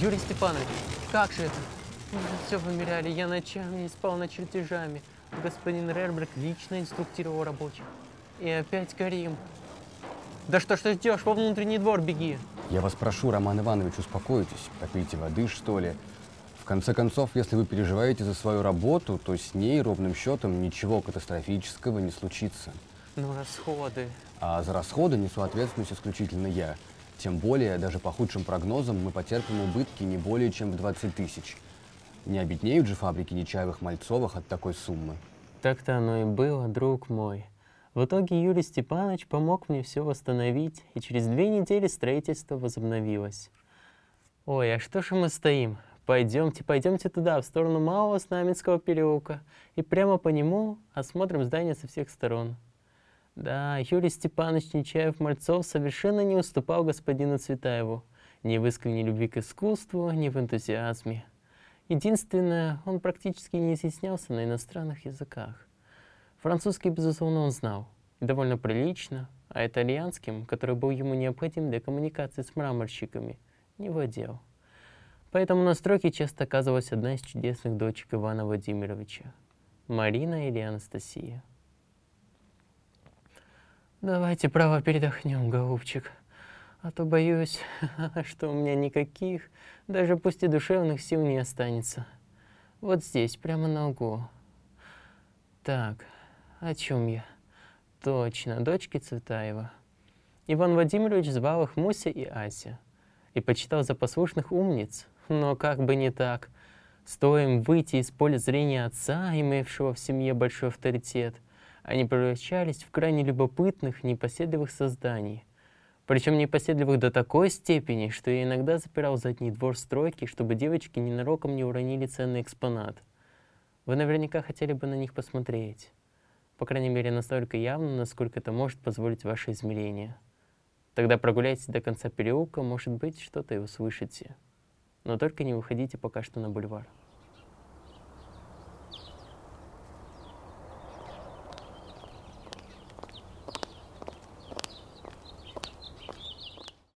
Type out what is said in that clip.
Юрий Степанович, как же это? Мы же все вымеряли, я ночами не спал над чертежами. Господин Рерберг лично инструктировал рабочих. И опять Карим. Да что ж ты ждешь, во внутренний двор беги. Я вас прошу, Роман Иванович, успокойтесь. Попейте воды, что ли. В конце концов, если вы переживаете за свою работу, то с ней ровным счетом ничего катастрофического не случится. Ну, расходы. А за расходы несу ответственность исключительно я. Тем более, даже по худшим прогнозам, мы потерпим убытки не более чем в 20 тысяч. Не обеднеют же фабрики Нечаевых Мальцовых от такой суммы. Так-то оно и было, друг мой. В итоге Юрий Степанович помог мне все восстановить, и через две недели строительство возобновилось. Ой, а что ж мы стоим? Пойдемте, пойдемте туда, в сторону Малого Знаменского переулка, и прямо по нему осмотрим здание со всех сторон. Да, Юрий Степанович Нечаев-Мальцов совершенно не уступал господину Цветаеву ни в искренней любви к искусству, ни в энтузиазме. Единственное, он практически не изъяснялся на иностранных языках. Французский, безусловно, он знал, и довольно прилично, а итальянским, который был ему необходим для коммуникации с мраморщиками, не владел. Поэтому на стройке часто оказывалась одна из чудесных дочек Ивана Владимировича, Марина или Анастасия. Давайте, право, передохнем, голубчик. А то боюсь, что у меня никаких, даже пусть и душевных сил не останется. Вот здесь, прямо на углу. Так, о чем я? Точно, дочки Цветаева. Иван Владимирович звал их Муся и Ася. И почитал за послушных умниц. Но как бы не так. Стоим выйти из поля зрения отца, имевшего в семье большой авторитет – они превращались в крайне любопытных, непоседливых созданий. Причем непоседливых до такой степени, что я иногда запирал задний двор стройки, чтобы девочки ненароком не уронили ценный экспонат. Вы наверняка хотели бы на них посмотреть. По крайней мере, настолько явно, насколько это может позволить ваше измерение. Тогда прогуляйтесь до конца переулка, может быть, что-то и услышите. Но только не выходите пока что на бульвар.